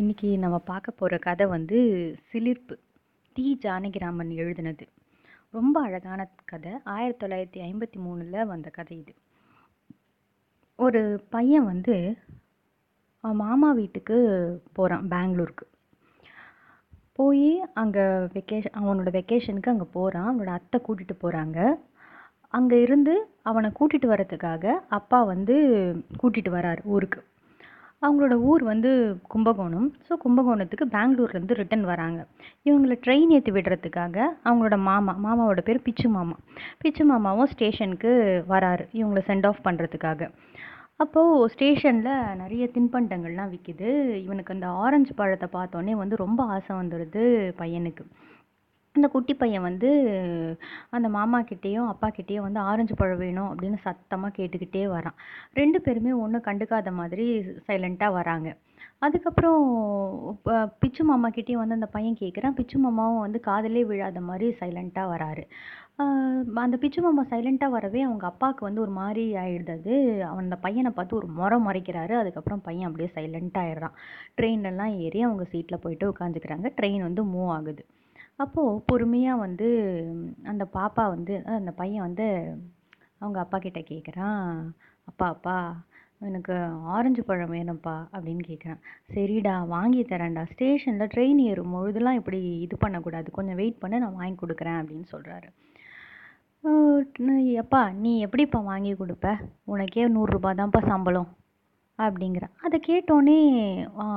இன்றைக்கி நம்ம பார்க்க போகிற கதை வந்து சிலிர்ப்பு. டி. ஜானகிராமன் எழுதினது. ரொம்ப அழகான கதை. ஆயிரத்தி தொள்ளாயிரத்தி ஐம்பத்தி மூணில் வந்த கதை இது. ஒரு பையன் வந்து அவன் மாமா வீட்டுக்கு போகிறான் பெங்களூருக்கு. போய் அங்கே வெக்கேஷன் அவனோட வெக்கேஷனுக்கு அங்கே போகிறான் அவனோட அத்தை கூட்டிகிட்டு போகிறாங்க அங்கே இருந்து அவனை கூட்டிகிட்டு வரதுக்காக அப்பா வந்து கூட்டிகிட்டு வராரு ஊருக்கு. அவங்களோட ஊர் வந்து கும்பகோணம். ஸோ கும்பகோணத்துக்கு பெங்களூர்லேருந்து ரிட்டன் வராங்க. இவங்கள ட்ரெயின் ஏற்றி விடுறதுக்காக அவங்களோட மாமா மாமாவோட பேர் பிச்சு மாமா. பிச்சு மாமாவும் ஸ்டேஷனுக்கு வராரு. இவங்கள சென்ட் ஆஃப் பண்ணுறதுக்காக அப்போது ஸ்டேஷனில் நிறைய தின்பண்டங்கள்லாம் விற்கிது இவனுக்கு அந்த ஆரஞ்சு பழத்தை பார்த்தோன்னே வந்து ரொம்ப ஆசை வந்துடுது பையனுக்கு. அந்த குட்டி பையன் வந்து அந்த மாமா கிட்டேயும் அப்பா கிட்டேயும் வந்து ஆரஞ்சு பழம் வேணும் அப்படின்னு சத்தமாக கேட்டுக்கிட்டே வரான். ரெண்டு பேருமே ஒன்றும் கண்டுக்காத மாதிரி சைலண்ட்டாக வராங்க. அதுக்கப்புறம் பிச்சு மாமா கிட்டேயும் வந்து அந்த பையன் கேட்குறான் பிச்சு மாமாவும் வந்து காதலே விழாத மாதிரி சைலண்ட்டாக வராரு. அந்த பிச்சு மாமா சைலண்ட்டாக வரவே அவங்க அப்பாவுக்கு வந்து ஒரு மாதிரி ஆயிடுது அது. அவன் அந்த பையனை பார்த்து ஒரு முறை முறைக்கிறாரு. அதுக்கப்புறம் பையன் அப்படியே சைலண்ட் ஆயிடுறான். ட்ரெயின்லலாம் ஏறி அவங்க சீட்டில் போயிட்டு உட்காந்துக்கிறாங்க ட்ரெயின் வந்து மூவ் ஆகுது. அப்போது பொறுமையாக வந்து அந்த பாப்பா வந்து அந்த பையன் வந்து அவங்க அப்பா கிட்ட கேட்குறான் அப்பா அப்பா எனக்கு ஆரஞ்சு பழம் வேணும்ப்பா அப்படின்னு கேட்குறான் சரிடா வாங்கி தரேன்டா. ஸ்டேஷனில் ட்ரெயின் ஏறும் பொழுதுலாம் இப்படி இது பண்ணக்கூடாது. கொஞ்சம் வெயிட் பண்ணு நான் வாங்கி கொடுக்குறேன் அப்படின்னு சொல்கிறாரு எப்பா நீ எப்படிப்பா வாங்கி கொடுப்ப? உனக்கே நூறுரூபா தான்ப்பா சம்பளம் அப்படிங்கிறான். அதை கேட்டோன்னே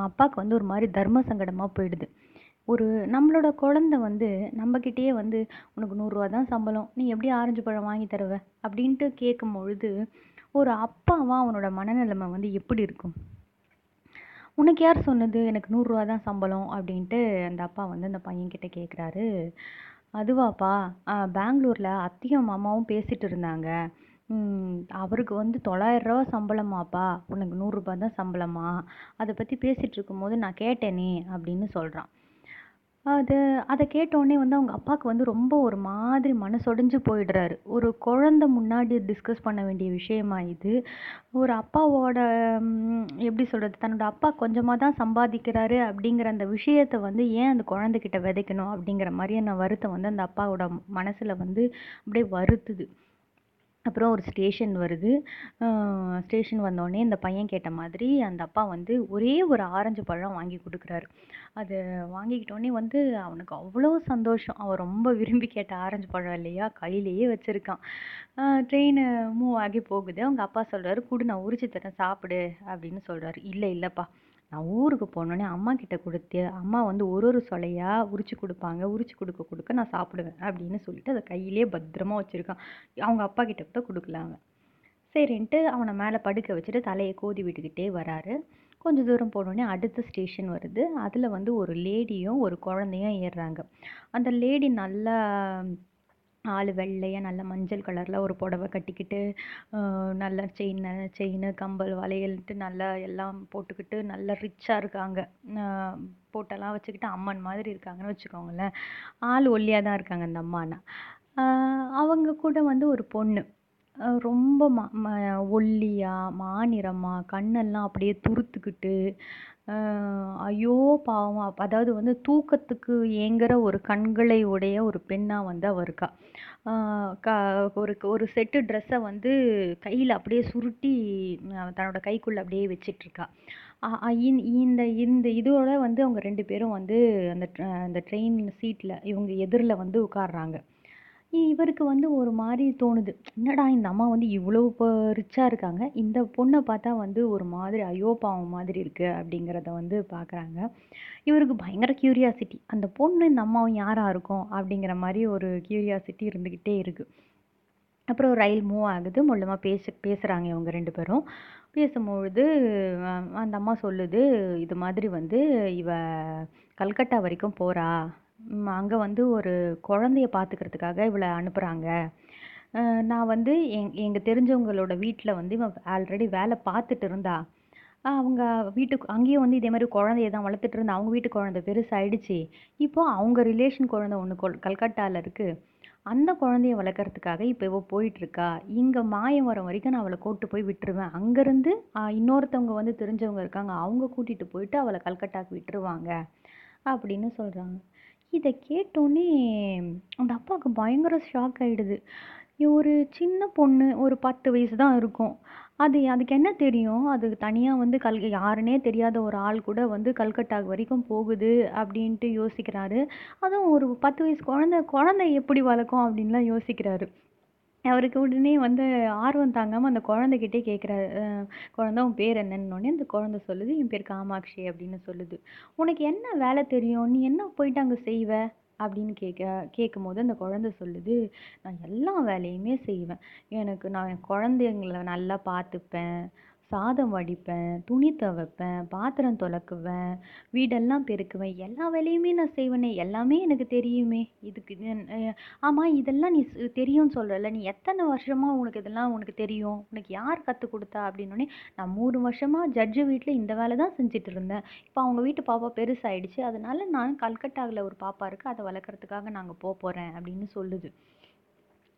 அப்பாவுக்கு வந்து ஒரு மாதிரி தர்ம சங்கடமாக போயிடுது. ஒரு நம்மளோட குழந்தை வந்து நம்மக்கிட்டேயே வந்து உனக்கு நூறுரூவா தான் சம்பளம். நீ எப்படி ஆரஞ்சு பழம் வாங்கி தருவ? அப்படின்ட்டு கேட்கும் பொழுது ஒரு அப்பாவா அவனோட மனநிலைமை வந்து எப்படி இருக்கும்? உனக்கு யார் சொன்னது? எனக்கு நூறுரூவா தான் சம்பளம். அப்படின்ட்டு அந்த அப்பா வந்து அந்த பையன்கிட்ட கேட்குறாரு. அதுவாப்பா பெங்களூரில் அத்தையும் மாமாவும் பேசிட்டு இருந்தாங்க. அவருக்கு வந்து தொள்ளாயிரம் ரூபா சம்பளமாப்பா. உனக்கு நூறுரூபா தான் சம்பளமா? அதை பற்றி பேசிகிட்டு இருக்கும்போது நான் கேட்டேனே அப்படின்னு சொல்கிறான் அது அதை கேட்டோடனே வந்து அவங்க அப்பாவுக்கு வந்து ரொம்ப ஒரு மாதிரி மனசொடைஞ்சு போயிடுறாரு. ஒரு குழந்தை முன்னாடி டிஸ்கஸ் பண்ண வேண்டிய விஷயமா இது. ஒரு அப்பாவோட ம், எப்படி சொல்கிறது தன்னோட அப்பா கொஞ்சமாக தான் சம்பாதிக்கிறாரு அப்படிங்கிற அந்த விஷயத்தை வந்து ஏன் அந்த குழந்தைகிட்ட விதைக்கணும் அப்படிங்கிற மாதிரியான வருத்தம் வந்து அந்த அப்பாவோட மனசில் வந்து அப்படியே வருத்துது. அப்புறம் ஒரு ஸ்டேஷன் வருது. ஸ்டேஷன் வந்தோடனே இந்த பையன் கேட்ட மாதிரி அந்த அப்பா வந்து ஒரே ஒரு ஆரஞ்சு பழம் வாங்கி கொடுக்குறாரு. அது வாங்கிக்கிட்டோடனே வந்து அவனுக்கு அவ்வளோ சந்தோஷம். அவன் ரொம்ப விரும்பி கேட்ட ஆரஞ்சு பழம் இல்லையா? கையிலேயே வச்சுருக்கான். ட்ரெயின் மூவ் ஆகி போகுது. அவங்க அப்பா சொல்கிறாரு குடு நான் உரிச்சு தரேன். சாப்பிடு. அப்படின்னு சொல்கிறாரு இல்லை இல்லைப்பா. நான் ஊருக்கு போனோடனே அம்மா கிட்ட கொடுத்து அம்மா வந்து ஒரு ஒரு சொலையாக உரிச்சு கொடுப்பாங்க உரிச்சு கொடுக்க கொடுக்க நான் சாப்பிடுவேன் அப்படின்னு சொல்லிட்டு அதை கையிலே பத்திரமா வச்சுருக்கான். அவங்க அப்பா கிட்ட கூட கொடுக்கலாங்க. சரின்ட்டு அவனை மேலே படுக்க வச்சுட்டு தலையை கோதி விட்டுக்கிட்டே வராரு. கொஞ்சம் தூரம் போனோடனே அடுத்த ஸ்டேஷன் வருது. அதில் வந்து ஒரு லேடியும் ஒரு குழந்தையும் ஏறுறாங்க. அந்த லேடி நல்லா ஆள் வெள்ளையாக நல்ல மஞ்சள் கலரில் ஒரு புடவை கட்டிக்கிட்டு நல்லா நல்ல செயின் செயின் கம்பல் வளையல்ட்டு நல்லா எல்லாம் போட்டுக்கிட்டு நல்லா ரிச்சாக இருக்காங்க. போட்டெல்லாம் பொட்டெல்லாம் வச்சுக்கிட்டு அம்மன் மாதிரி இருக்காங்கன்னு வச்சுக்கோங்களேன். ஆள் ஒல்லியாக தான் இருக்காங்க அந்த அம்மானா. அவங்க கூட வந்து ஒரு பொண்ணு. ரொம்ப ம ம- ஒல்லியாக மாநிறமா கண்ணெல்லாம் அப்படியே துருத்துக்கிட்டு ஐயோ பாவம். அதாவது வந்து தூக்கத்துக்கு ஏங்குற ஒரு கண்களை உடைய ஒரு பெண்ணாக வந்து அவ இருக்கா. க ஒரு ஒரு செட்டு ட்ரெஸ்ஸை வந்து கையில் அப்படியே சுருட்டி தன்னோட கைக்குள்ளே அப்படியே வச்சிட்ருக்கா இந்த இந்த இதோட வந்து அவங்க ரெண்டு பேரும் வந்து அந்த ட்ர- அந்த ட்ரெயின் சீட்டில் இவங்க எதிரில் வந்து உட்கார்றாங்க. இவருக்கு வந்து ஒரு மாதிரி தோணுது. என்னடா இந்த அம்மா வந்து இவ்வளோ இப்போ ரிச்சாக இருக்காங்க. இந்த பொண்ணை பார்த்தா வந்து ஒரு மாதிரி ஐயோ பாவம் மாதிரி இருக்குது அப்படிங்கிறத வந்து பார்க்குறாங்க இவருக்கு பயங்கர கியூரியாசிட்டி அந்த பொண்ணு இந்த அம்மாவும் யாராக இருக்கும் அப்படிங்கிற மாதிரி ஒரு கியூரியாசிட்டி இருந்துக்கிட்டே இருக்குது அப்புறம் ரயில் மூவ் ஆகுது. மூலமாக பேச பேசுகிறாங்க இவங்க ரெண்டு பேரும். பேசும்பொழுது அந்த அம்மா சொல்லுது இது மாதிரி வந்து இவ கல்கட்டா வரைக்கும் போகிறா அங்கே வந்து ஒரு குழந்தைய பார்த்துக்கிறதுக்காக இவளை அனுப்புகிறாங்க நான் வந்து எங் எங்கள் தெரிஞ்சவங்களோட வீட்டில் வந்து இவன் ஆல்ரெடி வேலை பார்த்துட்டு இருந்தா. அவங்க வீட்டுக்கு அங்கேயும் வந்து இதே மாதிரி குழந்தைய தான் வளர்த்துட்டு இருந்தா. அவங்க வீட்டு குழந்தை பெருசாயிடுச்சு. இப்போது அவங்க ரிலேஷன் குழந்தை ஒன்று கொல் கல்கட்டாவில் இருக்குது அந்த குழந்தைய வளர்க்குறதுக்காக இப்போ இவ போயிட்டுருக்கா. இங்கே வர வரைக்கும் நான் அவளை கூட்டு போய் விட்டுருவேன். அங்கேருந்து இன்னொருத்தவங்க வந்து தெரிஞ்சவங்க இருக்காங்க. அவங்க கூட்டிகிட்டு போயிட்டு அவளை கல்கட்டாவுக்கு விட்டுருவாங்க. அப்படின்னு சொல்கிறாங்க இதை கேட்டோன்னே அந்த அப்பாவுக்கு பயங்கர ஷாக் ஆகிடுது ஒரு சின்ன பொண்ணு ஒரு பத்து வயசு தான் இருக்கும். அது அதுக்கு என்ன தெரியும்? அது தனியாக வந்து கல் யாருன்னே தெரியாத ஒரு ஆள் கூட வந்து கல்கட்டா வரைக்கும் போகுது அப்படின்ட்டு யோசிக்கிறாரு. அதுவும் ஒரு பத்து வயசு குழந்த குழந்தை எப்படி வளர்க்கும் அப்படின்லாம் யோசிக்கிறாரு. அவருக்கு உடனே வந்து ஆர்வம் தாங்காமல் அந்த குழந்தைகிட்டே கேட்குறாரு. குழந்த உன் பேர் என்னன்னொடனே அந்த குழந்த சொல்லுது. என் பேர் காமாட்சி அப்படின்னு சொல்லுது. உனக்கு என்ன வேலை தெரியும்? நீ என்ன போயிட்டு அங்கே செய்வ? அப்படின்னு கேட்க கேட்கும்போது அந்த குழந்த சொல்லுது. நான் எல்லா வேலையுமே செய்வேன். எனக்கு நான் என் குழந்தைங்கள நல்லா பார்த்துப்பேன். சாதம் வடிப்பேன் துணி துவைப்பேன் பாத்திரம் துலக்குவேன் வீடெல்லாம் பெருக்குவேன். எல்லா வேலையுமே நான் செய்வேனே. எல்லாமே எனக்கு தெரியுமே. இதுக்கு ஆமாம் இதெல்லாம் நீ தெரியும்னு சொல்கிறல்ல நீ எத்தனை வருஷமாக உனக்கு இதெல்லாம் உனக்கு தெரியும்? உனக்கு யார் கற்றுக் கொடுத்தா அப்படின்னோடனே நான் மூணு வருஷமாக ஜட்ஜு வீட்டில் இந்த வேலை தான் செஞ்சுட்டு இருந்தேன் இப்போ அவங்க வீட்டு பாப்பா பெருசாயிடுச்சு. அதனால நான் கல்கட்டாவில் ஒரு பாப்பா இருக்குது அதை வளர்க்குறதுக்காக நாங்கள் போக போகிறேன் அப்படின்னு சொல்லுது.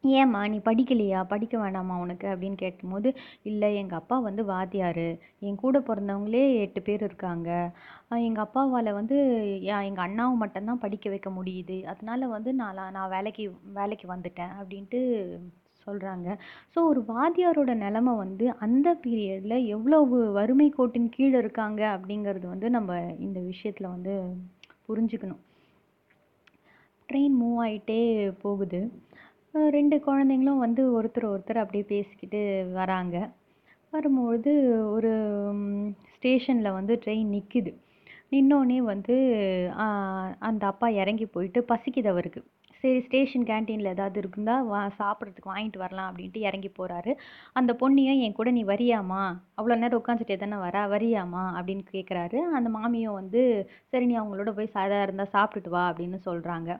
ஏம்மா நீ படிக்கலையா? படிக்க வேண்டாமா உனக்கு? அப்படின்னு கேட்கும்போது இல்லை எங்கள் அப்பா வந்து வாத்தியார். என் கூட பிறந்தவங்களே எட்டு பேர் இருக்காங்க. எங்கள் அப்பாவால் வந்து எங்கள் அண்ணாவை மட்டும்தான் படிக்க வைக்க முடியுது. அதனால வந்து நான் நான் வேலைக்கு வேலைக்கு வந்துட்டேன் அப்படின்ட்டு சொல்கிறாங்க ஸோ ஒரு வாத்தியாரோட நிலமை வந்து அந்த பீரியடில் எவ்வளவு வறுமை கோட்டின் கீழே இருக்காங்க அப்படிங்கிறது வந்து நம்ம இந்த விஷயத்தில் வந்து புரிஞ்சுக்கணும். ட்ரெயின் மூவ் ஆகிட்டே போகுது. ரெண்டு குழந்தைங்களும் வந்து ஒருத்தர் ஒருத்தர் அப்படியே பேசிக்கிட்டு வராங்க. வரும்பொழுது ஒரு ஸ்டேஷனில் வந்து ட்ரெயின் நிற்கிது நின்னோடனே வந்து அந்த அப்பா இறங்கி போயிட்டு பசிக்குது அவருக்கு. சரி ஸ்டேஷன் கேன்டீனில் ஏதாவது இருக்குந்தா வா சாப்பிட்றதுக்கு வாங்கிட்டு வரலாம் அப்படின்ட்டு இறங்கி போகிறாரு அந்த பொண்ணையும் என் கூட நீ வரியாமா அவ்வளோ நேரம் உட்காந்துட்டே தானே வரா? வரியாமா அப்படின்னு கேட்குறாரு அந்த மாமியும் வந்து சரி நீ அவங்களோட போய் சாதா இருந்தால் சாப்பிட்டுட்டு வா அப்படின்னு சொல்கிறாங்க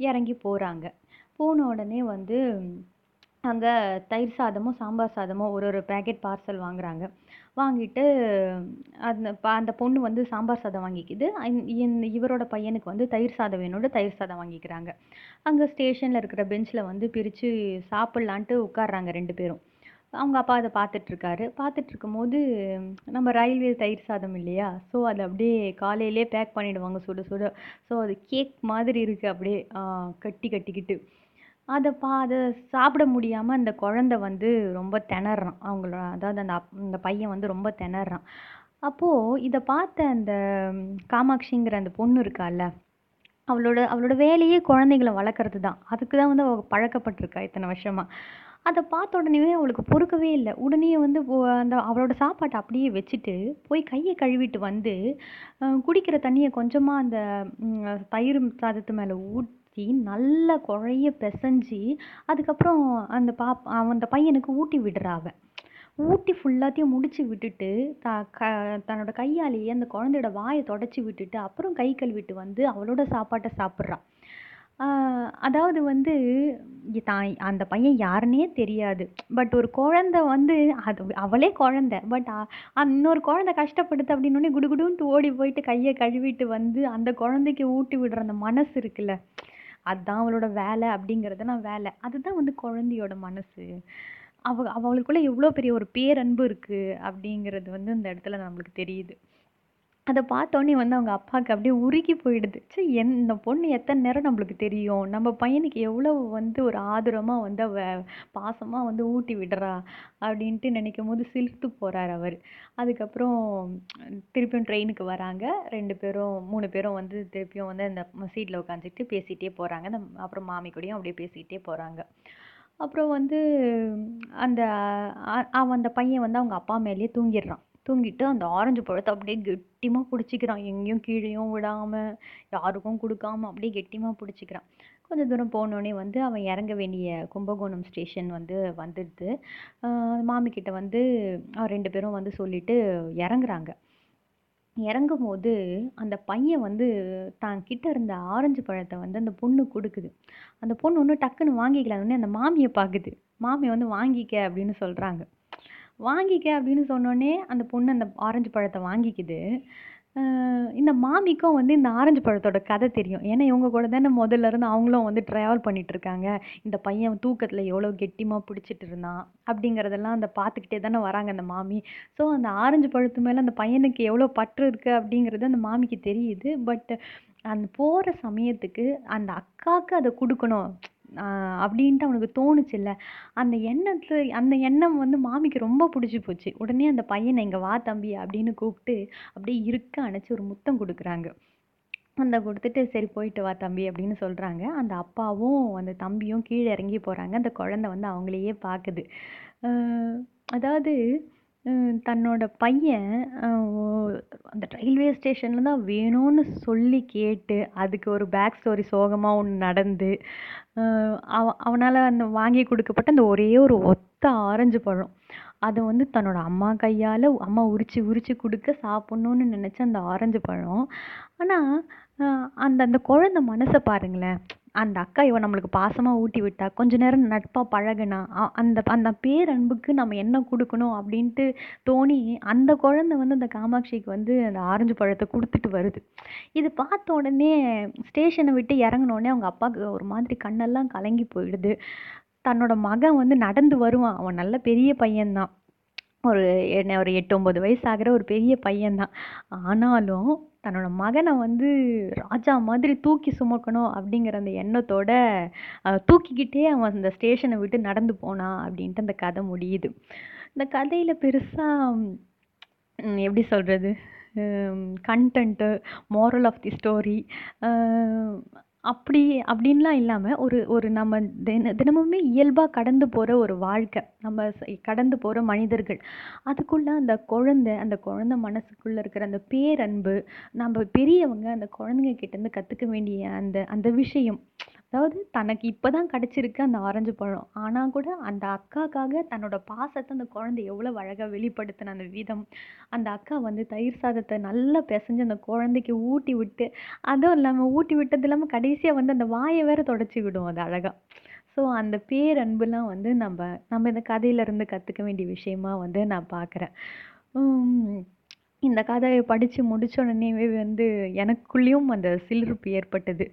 இறங்கி போகிறாங்க போன உடனே வந்து அங்கே தயிர் சாதமும் சாம்பார் சாதமும் ஒரு ஒரு பேக்கெட் பார்சல் வாங்குறாங்க. வாங்கிட்டு அந்த ப அந்த பொண்ணு வந்து சாம்பார் சாதம் வாங்கிக்குது. இவரோட பையனுக்கு வந்து தயிர் சாதம் வேணும்னு தயிர் சாதம் வாங்கிக்கிறாங்க. அங்கே ஸ்டேஷனில் இருக்கிற பெஞ்சில் வந்து பிரித்து சாப்பிட்லான்ட்டு உட்கார்றாங்க ரெண்டு பேரும். அவங்க அப்பா அதை பார்த்துட்ருக்காரு பார்த்துட்ருக்கும்போது நம்ம ரயில்வே தயிர் சாதம் இல்லையா? ஸோ அதை அப்படியே காலையிலே பேக் பண்ணிவிடுவாங்க சுட சுட. ஸோ அது கேக் மாதிரி இருக்குது அப்படியே கட்டி கட்டிக்கிட்டு. அதை பா அதை சாப்பிட முடியாமல் அந்த குழந்த வந்து ரொம்ப திணறான். அவங்கள அதாவது அந்த அப் அந்த பையன் வந்து ரொம்ப திணறான். அப்போது இதை பார்த்த அந்த காமாட்சிங்கிற அந்த பொண்ணு இருக்கால்ல அவளோட அவளோட வேலையே குழந்தைங்கள வளர்க்குறது தான். அதுக்கு தான் வந்து அவள் பழக்கப்பட்டிருக்கா இத்தனை வருஷமாக அதை பார்த்த உடனேவே அவளுக்கு பொறுக்கவே இல்லை. உடனே வந்து அந்த அவளோட சாப்பாட்டை அப்படியே வச்சுட்டு போய் கையை கழுவிட்டு வந்து குடிக்கிற தண்ணியை கொஞ்சமாக அந்த தயிர் சாதத்து மேலே ஊட் ஊற்றி நல்லா குழைய பிசைஞ்சி அதுக்கப்புறம் அந்த பாப் அந்த பையனுக்கு ஊட்டி விடுறா அவள் ஊட்டி ஃபுல்லாத்தையும் முடிச்சு விட்டுட்டு த க தன்னோட கையாலேயே அந்த குழந்தையோட வாயை தொடச்சி விட்டுட்டு அப்புறம் கை கழுவிட்டு வந்து அவளோட சாப்பாட்டை சாப்பிட்றா அதாவது வந்து தான் அந்த பையன் யாருன்னே தெரியாது. பட் ஒரு குழந்த வந்து அது அவளே குழந்த. பட் இன்னொரு குழந்த கஷ்டப்படுது அப்படின்னோடனே குடுகுடுன்ட்டு ஓடி போயிட்டு கையை கழுவிட்டு வந்து அந்த குழந்தைக்கு ஊட்டி விடுற அந்த மனசு இருக்குல்ல. அதுதான் அவளோட வேலை அப்படிங்கிறது நான் வேலை. அதுதான் வந்து குழந்தையோட மனசு. அவ அவளுக்குள்ளே எவ்வளோ பெரிய ஒரு பேரன்பு இருக்குது அப்படிங்கிறது வந்து இந்த இடத்துல நம்மளுக்கு தெரியுது. அதை பார்த்தோன்னே வந்து அவங்க அப்பாவுக்கு அப்படியே உருகி போயிடுது. சே என் இந்த பொண்ணு எத்தனை நேரம் நம்மளுக்கு தெரியும்? நம்ம பையனுக்கு எவ்வளோ வந்து ஒரு ஆதுரமாக வந்து அவ பாசமாக வந்து ஊட்டி விடுறா? அப்படின்ட்டு நினைக்கும் போது சிலிர்த்து போகிறார் அவர். அதுக்கப்புறம் திருப்பியும் ட்ரெயினுக்கு வராங்க. ரெண்டு பேரும் மூணு பேரும் வந்து திருப்பியும் வந்து அந்த சீட்டில் உட்காந்துட்டு பேசிகிட்டே போகிறாங்க அந்த அப்புறம் மாமி கூடயும் அப்படியே பேசிக்கிட்டே போகிறாங்க அப்புறம் வந்து அந்த அவன் அந்த பையன் வந்து அவங்க அப்பா மேலேயே தூங்கிடுறான். தூங்கிட்டு அந்த ஆரஞ்சு பழத்தை அப்படியே கெட்டியமாக பிடிச்சிக்கிறான். எங்கேயும் கீழேயும் விடாமல் யாருக்கும் கொடுக்காம அப்படியே கெட்டிமாக பிடிச்சிக்கிறான். கொஞ்சம் தூரம் போனோடனே வந்து அவன் இறங்க வேண்டிய கும்பகோணம் ஸ்டேஷன் வந்து வந்துடுது. மாமிக்கிட்ட வந்து ரெண்டு பேரும் வந்து சொல்லிட்டு இறங்குறாங்க. இறங்கும் போது அந்த பையன் வந்து தான் கிட்ட இருந்த ஆரஞ்சு பழத்தை வந்து அந்த பொண்ணு கொடுக்குது. அந்த பொண்ணு ஒன்று டக்குன்னு வாங்கிக்கலான்னு அந்த மாமியை பார்க்குது. மாமியை வந்து வாங்கிக்க அப்படின்னு சொல்கிறாங்க வாங்கிக்க அப்படின்னு சொன்னோடனே அந்த பொண்ணு அந்த ஆரஞ்சு பழத்தை வாங்கிக்குது. இந்த மாமிக்கும் வந்து இந்த ஆரஞ்சு பழத்தோட கதை தெரியும். ஏன்னா இவங்க கூட தானே முதல்ல இருந்து அவங்களும் வந்து ட்ராவல் பண்ணிட்டு இருக்காங்க. இந்த பையன் தூக்கத்தில் எவ்வளோ கெட்டியமாக பிடிச்சிட்டு இருந்தான் அப்படிங்கிறதெல்லாம் அந்த பார்த்துக்கிட்டே தானே வராங்க அந்த மாமி. ஸோ அந்த ஆரஞ்சு பழத்து மேலே அந்த பையனுக்கு எவ்வளோ பற்று இருக்குது அப்படிங்கிறது அந்த மாமிக்கு தெரியுது. பட் அந்த போகிற சமயத்துக்கு அந்த அக்காவுக்கு அதை கொடுக்கணும். அப்படின்ட்டு அவனுக்கு தோணுச்சுல்ல. அந்த எண்ணத்தில் அந்த எண்ணம் வந்து மாமிக்கு ரொம்ப பிடிச்சி போச்சு. உடனே அந்த பையனை இங்கே வா தம்பி அப்படின்னு கூப்பிட்டு அப்படியே இருக்க அணைச்சி ஒரு முத்தம் கொடுக்குறாங்க. அந்த கொடுத்துட்டு சரி போயிட்டு வா தம்பி அப்படின்னு சொல்கிறாங்க அந்த அப்பாவும் அந்த தம்பியும் கீழே இறங்கி போகிறாங்க அந்த குழந்தை வந்து அவங்களையே பார்க்குது. அதாவது தன்னோட பையன் அந்த ரயில்வே ஸ்டேஷனில் தான் வேணும்னு சொல்லி கேட்டு அதுக்கு ஒரு பேக் ஸ்டோரி சோகமாக ஒன்று நடந்து அவ அவனால் அந்த வாங்கி கொடுக்கப்பட்ட அந்த ஒரே ஒரு ஒத்த ஆரஞ்சு பழம். அதை வந்து தன்னோட அம்மா கையால் அம்மா உரித்து உரித்து கொடுக்க சாப்பிட்ணுன்னு நினச்ச அந்த ஆரஞ்சு பழம். ஆனால் அந்த அந்த குழந்த மனசை பாருங்களேன் அந்த அக்கா இவன் நம்மளுக்கு பாசமாக ஊட்டி விட்டா கொஞ்ச நேரம் நட்பாக பழகுனா அந்த அந்த பேரன்புக்கு நம்ம என்ன கொடுக்கணும் அப்படின்ட்டு தோணி அந்த குழந்த வந்து அந்த காமாட்சிக்கு வந்து அந்த ஆரஞ்சு பழத்தை கொடுத்துட்டு வருது. இது பார்த்த உடனே ஸ்டேஷனை விட்டு இறங்கினோடனே அவங்க அப்பாவுக்கு ஒரு மாதிரி கண்ணெல்லாம் கலங்கி போயிடுது. தன்னோட மகன் வந்து நடந்து வருவான். அவன் நல்ல பெரிய பையன்தான். ஒரு என்ன ஒரு எட்டு ஒம்பது வயசு ஆகிற ஒரு பெரிய பையன்தான். ஆனாலும் தன்னோட மகனை வந்து ராஜா மாதிரி தூக்கி சுமக்கணும் அப்படிங்கிற அந்த எண்ணத்தோட தூக்கிக்கிட்டே அவன் அந்த ஸ்டேஷனை விட்டு நடந்து போனான் அப்படின்ட்டு அந்த கதை முடியுது. இந்த கதையில் பெருசாக எப்படி சொல்கிறது content moral of the story அப்படி அப்படின்லாம் இல்லாமல் ஒரு ஒரு நம்ம தின தினமுமே இயல்பாக கடந்து போகிற ஒரு வாழ்க்கை. நம்ம கடந்து போகிற மனிதர்கள். அதுக்குள்ளே அந்த குழந்த அந்த குழந்த மனசுக்குள்ளே இருக்கிற அந்த பேரன்பு நம்ம பெரியவங்க அந்த குழந்தைங்க கிட்டேருந்து கற்றுக்க வேண்டிய அந்த அந்த விஷயம். அதாவது தனக்கு இப்போ தான் கிடச்சிருக்கு அந்த ஆரஞ்சு பழம். ஆனால் கூட அந்த அக்காக்காக தன்னோட பாசத்தை அந்த குழந்தை எவ்வளோ அழகாக வெளிப்படுத்தின அந்த விதம். அந்த அக்கா வந்து தயிர் சாதத்தை நல்லா பிசைஞ்சு அந்த குழந்தைக்கு ஊட்டி விட்டு அதுவும் இல்லாமல் ஊட்டி விட்டது இல்லாமல் கடைசியாக வந்து அந்த வாயை வேற தொடச்சி விடும் அது அழகாக ஸோ அந்த பேரன்புலாம் வந்து நம்ம நம்ம இந்த கதையிலேருந்து கற்றுக்க வேண்டிய விஷயமா வந்து நான் பார்க்குறேன் இந்த கதையை படித்து முடித்த வந்து எனக்குள்ளேயும் அந்த சிலிர்ப்பு ஏற்பட்டது.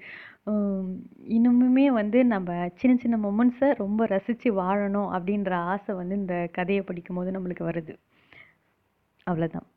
இன்னுமுமே வந்து நம்ம சின்ன சின்ன மொமெண்ட்ஸை ரொம்ப ரசித்து வாழணும் அப்படின்ற ஆசை வந்து இந்த கதையை படிக்கும்போது நம்மளுக்கு வருது. அவ்வளோதான்